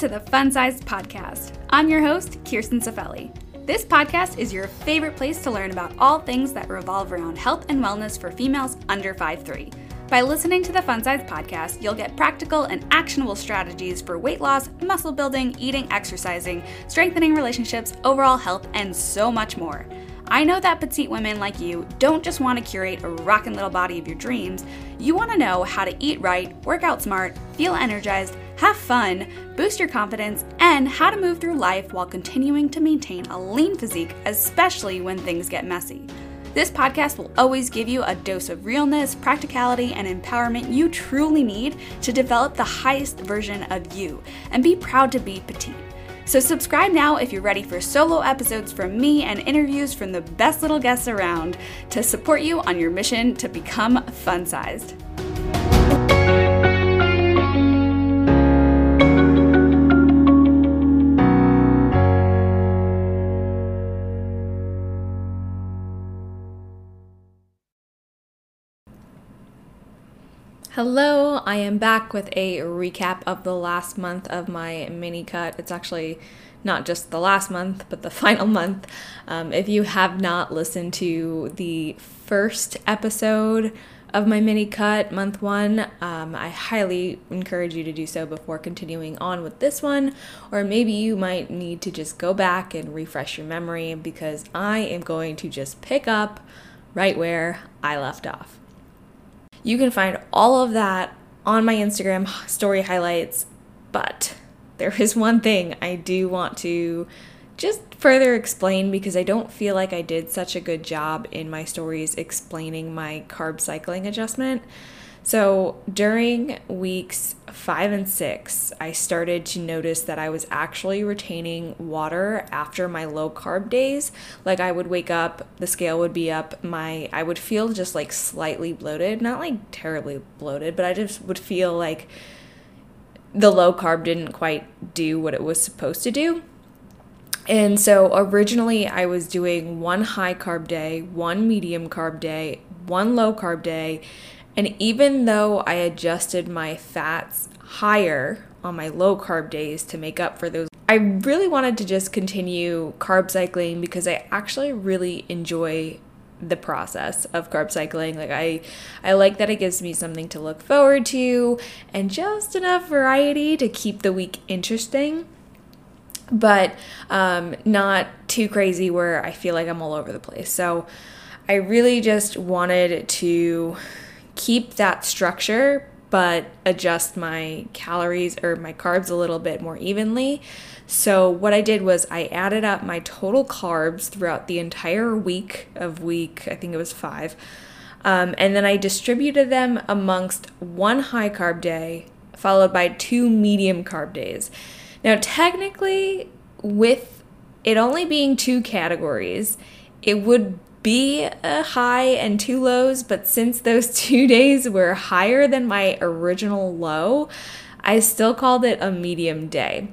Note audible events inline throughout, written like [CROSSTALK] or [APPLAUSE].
to the Fun Sized Podcast. I'm your host, Kirsten Safelli. This podcast is your favorite place to learn about all things that revolve around health and wellness for females under 5'3. By listening to the Fun Size podcast, you'll get practical and actionable strategies for weight loss, muscle building, eating, exercising, strengthening relationships, overall health, and so much more. I know that petite women like you don't just want to curate a rockin' little body of your dreams, you want to know how to eat right, work out smart, feel energized, have fun, boost your confidence, and how to move through life while continuing to maintain a lean physique, especially when things get messy. This podcast will always give you a dose of realness, practicality, and empowerment you truly need to develop the highest version of you and be proud to be petite. So, subscribe now if you're ready for solo episodes from me and interviews from the best little guests around to support you on your mission to become fun sized. Hello, I am back with a recap of the last month of my mini cut. It's actually not just the last month, but the [LAUGHS] final month. Um, if you have not listened to the first episode of my mini cut, month one, um, I highly encourage you to do so before continuing on with this one. Or maybe you might need to just go back and refresh your memory because I am going to just pick up right where I left off. You can find all of that on my Instagram story highlights, but there is one thing I do want to just further explain because I don't feel like I did such a good job in my stories explaining my carb cycling adjustment. So during weeks five and six, I started to notice that I was actually retaining water after my low carb days. Like I would wake up, the scale would be up, my I would feel just like slightly bloated, not like terribly bloated, but I just would feel like the low carb didn't quite do what it was supposed to do. And so originally I was doing one high carb day, one medium carb day, one low carb day, and even though I adjusted my fats higher on my low carb days to make up for those, I really wanted to just continue carb cycling because I actually really enjoy the process of carb cycling. Like i i like that it gives me something to look forward to and just enough variety to keep the week interesting. But um, not too crazy where i feel like i'm all over the place. So i really just wanted to keep that structure but adjust my calories or my carbs a little bit more evenly. So, what I did was I added up my total carbs throughout the entire week of week, I think it was five, um, and then I distributed them amongst one high carb day followed by two medium carb days. Now, technically, with it only being two categories, it would be a high and two lows, but since those [LAUGHS] two days were higher than my original low, I still called it a medium day.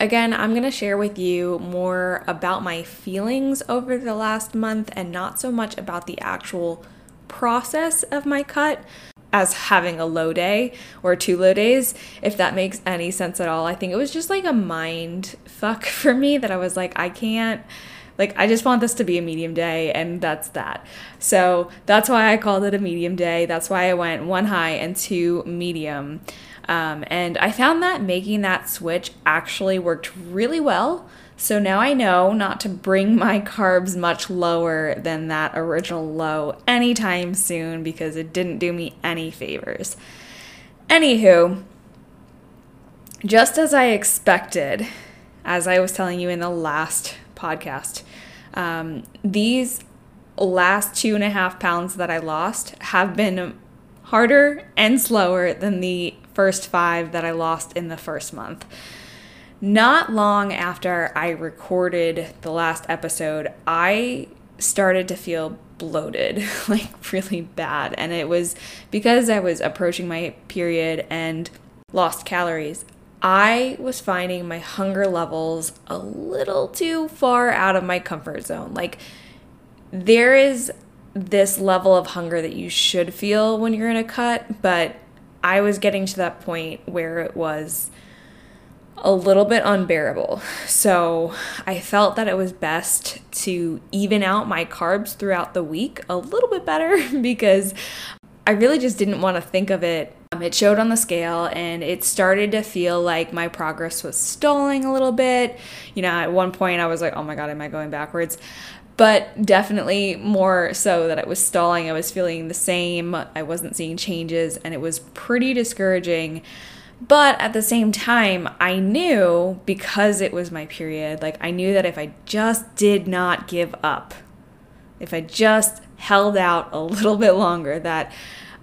Again, I'm going to share with you more about my feelings over the last month and not so much about the actual process of my cut as having a low day or two low days, if that makes any sense at all. I think it was just like a mind fuck [LAUGHS] for me that I was like, I can't like, I just want this to be a medium day, and that's that. So that's why I called it a medium day. That's why I went one high and two medium. Um, and I found that making that switch actually worked really well. So now I know not to bring [LAUGHS] my carbs much lower than that original low anytime soon because it didn't do me any favors. Anywho, just as I expected, as I was telling you in the last podcast. Um, these last two and a half pounds that I lost have been harder and slower than the first five that I lost in the first month. Not long after I recorded the last episode, I started to feel bloated, [LAUGHS] like really bad. And it was because I was approaching my period and lost calories. I was finding my hunger levels a little too far out of my comfort zone. Like, there is this level of hunger that you should feel when you're in a cut, but I was getting to that point where it was a little bit unbearable. So I felt that it was best to even out my carbs throughout the week a little bit better [LAUGHS] because I really just didn't want to think of it. Um, it showed on the scale and it started to feel like my progress was stalling a little bit. You know, at one point I was like, oh my God, am I going backwards? But definitely more so that it was stalling. I was feeling the same. I wasn't seeing changes and it was pretty discouraging. But at the same time, I knew because it was my period, like I knew that if I just did not give up, if I just held out a little bit longer, that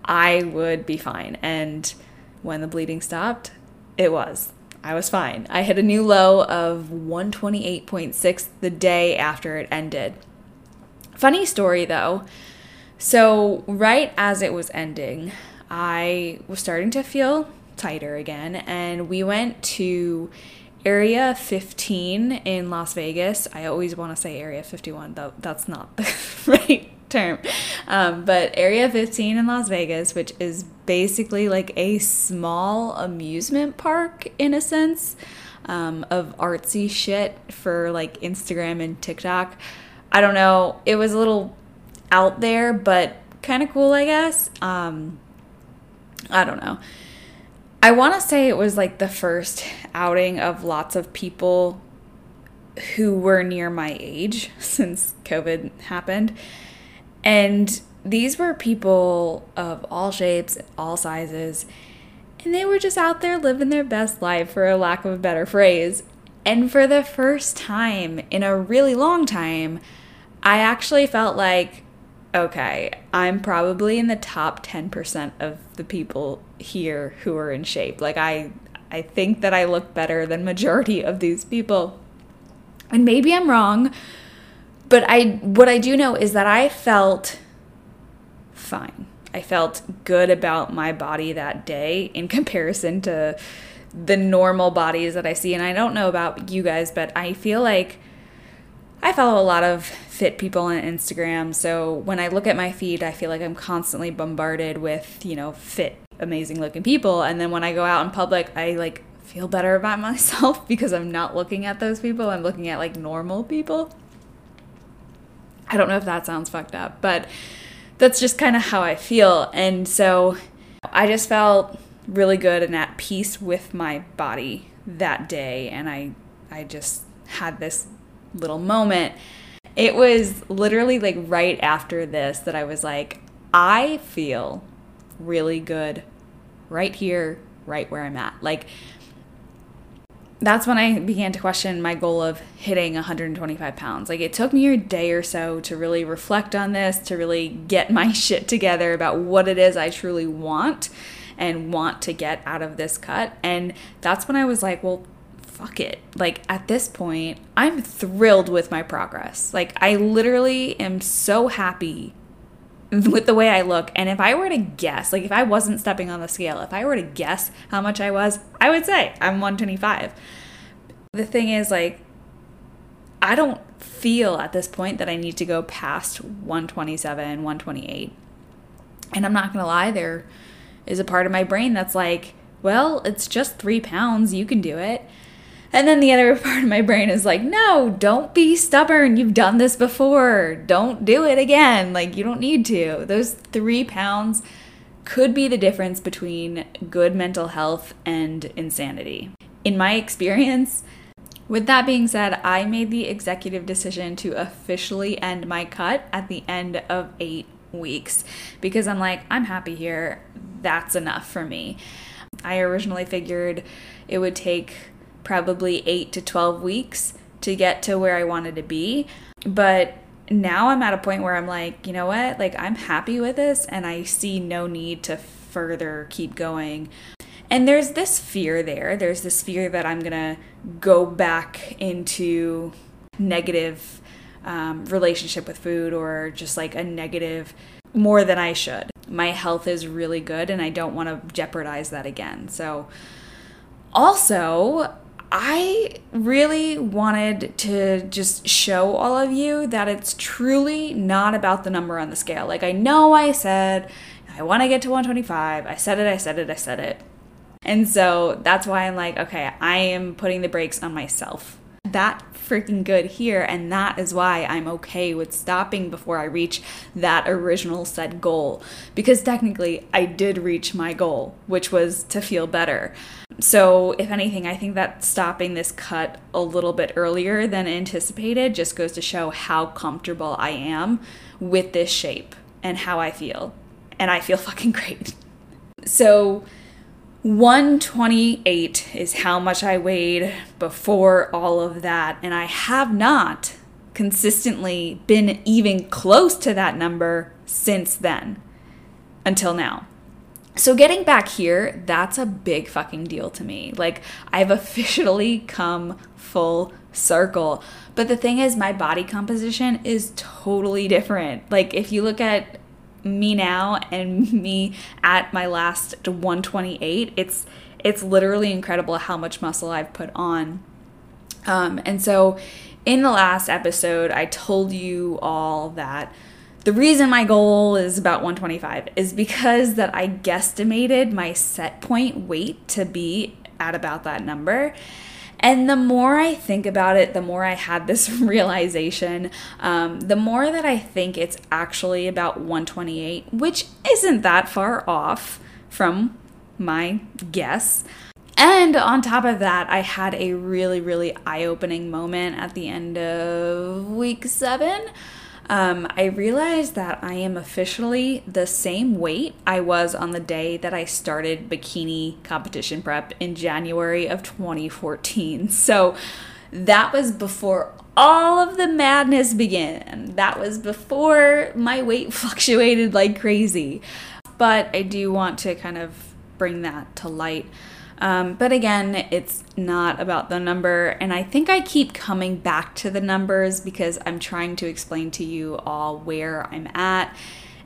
I would be fine. And when the bleeding stopped, it was. I was fine. I hit a new low of 128.6 the day after it ended. Funny story though. So, right as it was ending, I was starting to feel tighter again. And we went to Area 15 in Las Vegas. I always want to say Area 51, though that's not the [LAUGHS] right term. Um, but Area 15 in Las Vegas, which is basically like a small amusement park in a sense um, of artsy shit for like Instagram and TikTok. I don't know. It was a little out there, but kind of cool, I guess. Um, I don't know. I want to say it was like the first outing of lots of people who were near my age [LAUGHS] since COVID happened. And these were people of all shapes, all sizes, and they were just out there living their best life, for a lack of a better phrase. And for the first time in a really long time, I actually felt like okay, I'm probably in the top 10% of the people here who are in shape. Like I I think that I look better than majority of these people. And maybe I'm wrong, but I what I do know is that I felt fine. I felt good about my body that day in [LAUGHS] comparison to the normal bodies that I see and I don't know about you guys, but I feel like I follow a lot of fit people on Instagram, so when I look at my feed, I feel like I'm constantly bombarded with, you know, fit, amazing looking people. And then when I go out in public, I like feel better about [LAUGHS] myself because I'm not looking at those people. I'm looking at like normal people. I don't know if that sounds fucked up, but that's just kind of how I feel. And so I just felt really good and at peace with my body that day. And I, I just had this little moment. It was literally like right after this that I was like, I feel really good right here, right where I'm at. Like, that's when I began to question my goal of hitting 125 pounds. Like, it took me a day or so to really reflect on this, to really get my [LAUGHS] shit together about what it is I truly want and want to get out of this cut. And that's when I was like, well, fuck it. Like at this point, I'm thrilled with my progress. Like I literally am so happy [LAUGHS] with the way I look. And if I were to guess, like if I wasn't stepping on the scale, if I were to guess how much I was, I would say I'm 125. The thing is, like, I don't feel at this point that I need to go past 127, 128. And I'm not gonna lie, there is a part of my brain that's like, well, it's just three pounds, you can do it. And then the other [LAUGHS] part of my brain is like, no, don't be stubborn. You've done this before. Don't do it again. Like, you don't need to. Those three pounds could be the difference between good mental health and insanity. In my experience, with that being said, I made the executive decision to officially end my cut at the end of eight weeks because I'm like, I'm happy here. That's enough for me. I originally figured it would take probably 8 to 12 weeks to get to where I wanted to be. But now I'm at a point where I'm like, you know what? Like, I'm happy with this and I see no need to further keep going. And there's this fear there. There's this fear that I'm going to go back into negative um, relationship with food or just like a negative more than I should. My health is really good and I don't want to jeopardize that again. So, also, I really wanted to just show all of you that it's truly not about the number on the scale. Like, I know I said I want to get to 125. I said it, I said it, I said it. And so that's why I'm like, okay, I am putting the brakes on myself. That freaking good here, and that is why I'm okay with stopping before I reach that original set goal. Because technically, I did reach my goal, which was to feel better. So, if anything, I think that stopping this cut a little bit earlier than anticipated just goes to show how comfortable I am with this shape and how I feel. And I feel [LAUGHS] fucking great. So, 128 is how much I weighed before all of that, and I have not consistently been even close to that number since then until now. So, getting back here, that's a big fucking deal to me. Like, I've [LAUGHS] officially come full circle. But the thing is, my body composition is totally different. Like, if you look at me now and [LAUGHS] me at my last 128 it's it's literally incredible how much muscle I've put on um, and so in the last episode I told you all that the reason my goal is about 125 is because that I guesstimated my set point weight to be at about that number and the more I think about it, the more I had this [LAUGHS] realization, um, the more that I think it's actually about 128, which isn't that far off from my guess. And on top of that, I had a really, really eye opening moment at the end of week seven um, I realized that I am officially the same weight I was on the day that I started bikini competition prep in January of 2014. [LAUGHS] So that was before all of the madness began. That was before my weight [LAUGHS] fluctuated like crazy. But I do want to kind of bring that to light. Um, but again, it's not about the number. And I think I keep coming back to the numbers because I'm trying to explain to you all where I'm at.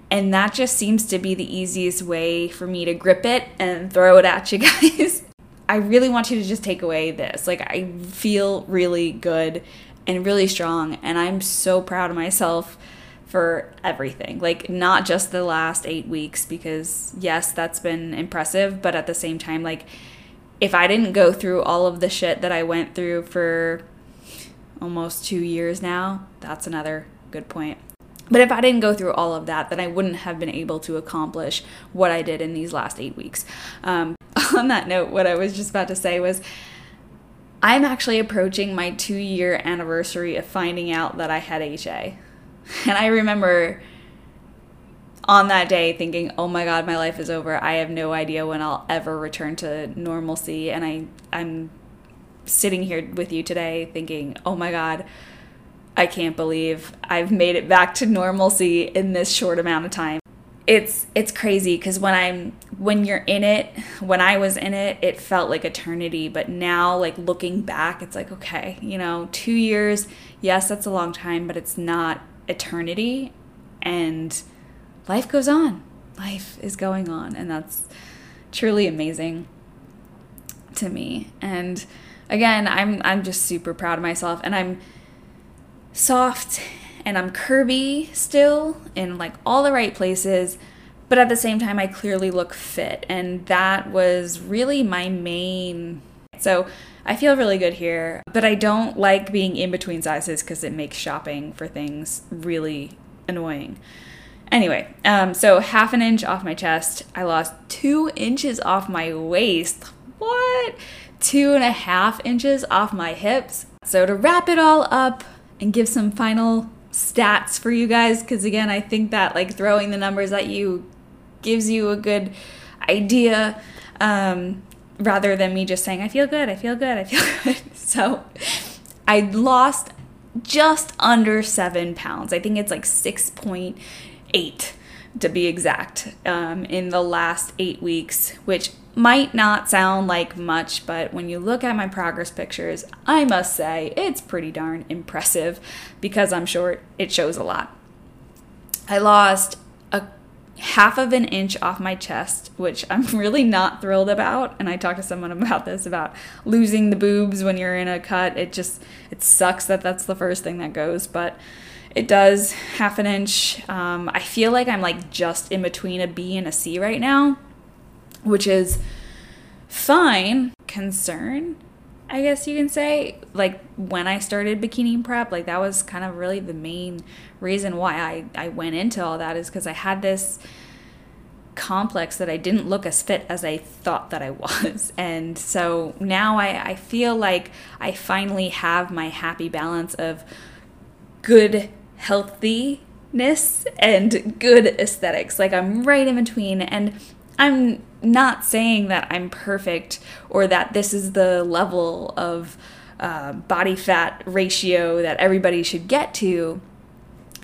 And that just seems to be the easiest way for me to grip it and throw it at you [LAUGHS] guys. I really want you to just take away this. Like, I feel really good and really strong. And I'm so proud of myself for everything. Like, not just the last eight weeks, because yes, that's been impressive. But at the same time, like, if I didn't go through all of the shit that I went through for almost two years now, that's another good point. But if I didn't go through all of that, then I wouldn't have been able to accomplish what I did in these last eight weeks. Um, [LAUGHS] on that note, what I was just about to say was I'm actually approaching my two year anniversary of finding out that I had HA. And I remember on that day thinking, "Oh my god, my life is over. I have no idea when I'll ever return to normalcy." And I I'm sitting here with you today thinking, "Oh my god, I can't believe I've made it back to normalcy in this short amount of time." It's it's crazy cuz when I'm when you're in it, when I was in it, it felt like eternity, but now like looking back, it's like, okay, you know, 2 years, yes, that's a long time, but it's not eternity and life goes on. Life is going on. And that's truly amazing to me. And again, I'm I'm just super proud of myself and I'm soft and I'm curvy still in like all the right places, but at the same time I clearly look fit and that was really my main so I feel really good here, but I don't like being in between sizes because it makes shopping for things really annoying. Anyway, um, so half an inch off my chest. I lost two inches off my waist. What? Two and a half inches off my hips. So to wrap it all up and give some final stats for you guys, because again, I think that like throwing the numbers at you gives you a good idea. Um, rather than me just saying, I feel good, I feel good, I feel [LAUGHS] good. So I lost just under seven pounds. I think it's like 6.8 eight to be exact um, in the last eight weeks, which might not sound like much, but when you look at my progress pictures, I must say it's pretty darn impressive because I'm short, it shows a lot. I lost a half of an inch off my chest, which I'm [LAUGHS] really not thrilled about. And I talked to someone [LAUGHS] about this about losing the boobs when you're in a cut. It just it sucks that that's the first thing that goes, but it does half an inch. Um, I feel like I'm like just in between a B and a C right now, which is fine concern, I guess you can say. Like when I started bikini prep, like that was kind of really the main reason why I, I went into all that is because I had this complex that I didn't look as fit as I thought that I was. [LAUGHS] And so now I, I feel like I finally have my happy balance of good healthiness and good aesthetics. Like I'm right in between. And I'm not saying that I'm perfect or that this is the level of uh, body fat ratio that everybody should get to.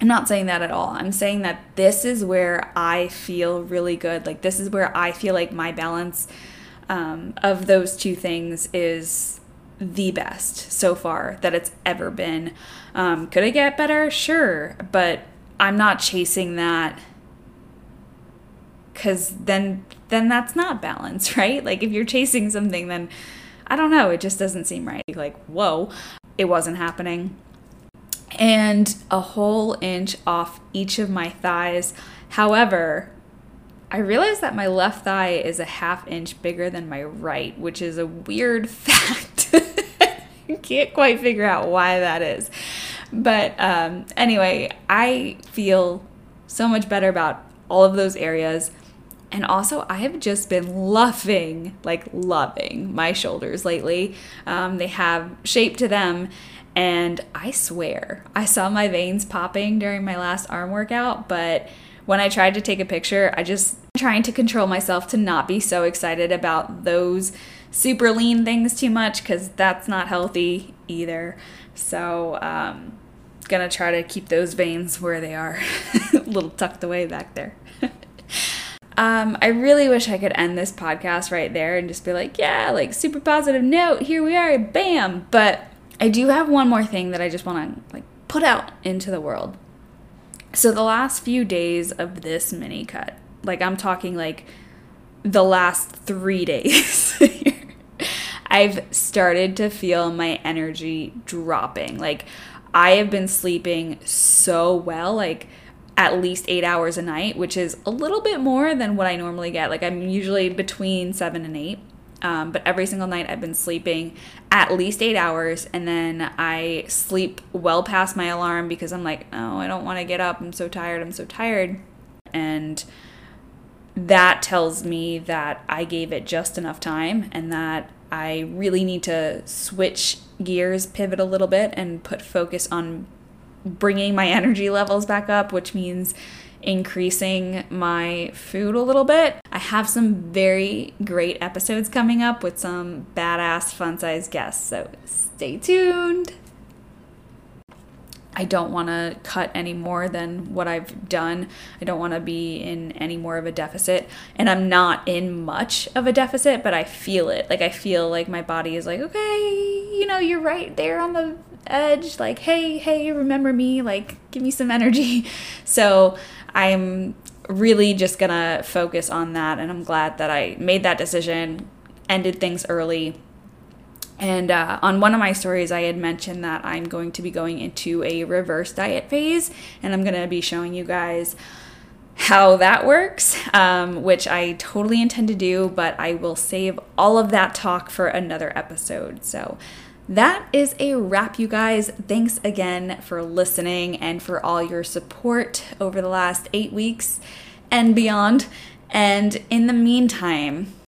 I'm not saying that at all. I'm saying that this is where I feel really good. Like, this is where I feel like my balance um, of those two things is the best so far that it's ever been. Um, could it get better? Sure. But I'm not chasing that because then then that's not balance [LAUGHS] right like if you're chasing something then i don't know it just doesn't seem right like whoa it wasn't happening and a whole inch off each of my thighs however i realized that my left thigh is a half inch bigger than my right which is a weird [LAUGHS] fact can't quite figure out why that is but um, anyway i feel so much better about all of those areas and also, I have just been loving, like loving my shoulders lately. Um, they have shape to them. And I swear, I saw my veins popping during my last arm workout, but when I tried to take a picture, I just trying to control myself to not be so excited about those super lean things too much because that's not healthy either. So, um, gonna try to keep those veins where they are, [LAUGHS] a little tucked away back there. [LAUGHS] Um, I really wish I could end this podcast right there and just be like, yeah, like super positive note, here we are, bam. But I do have one more thing that I just want to like put out into the world. So the last few days of this mini cut, like I'm talking like the last three [LAUGHS] days, I've started to feel my energy dropping. Like I have been sleeping so well, like at least eight hours a night, which is a little bit more than what I normally get. Like I'm usually between seven and eight. Um, but every single night I've been sleeping at least eight hours, and then I sleep well past my alarm because I'm like, oh, I don't want to get up. I'm so tired. I'm so tired. And that tells me that I gave it just enough time and that I really need to switch gears, pivot a little bit, and put focus on bringing my [LAUGHS] energy levels back up, which means increasing my food a little bit. I have some very great episodes coming up with some badass fun sized guests, so stay tuned. I don't want to cut any more than what I've done. I don't want to be in any more of a deficit. And I'm not in much of a deficit, but I feel it. Like, I feel like my body is like, okay, you know, you're right there on the edge like hey hey remember me like give me some energy [LAUGHS] so i'm really just gonna focus on that and i'm glad that i made that decision ended things early and uh, on one of my stories, I had mentioned that I'm going to be going into a reverse diet phase, and I'm going to be showing you guys how that works, um, which I totally intend to do, but I will save all of that talk for another episode. So that is a wrap, you guys. Thanks again for listening and for all your support over the last eight weeks and beyond. And in the meantime,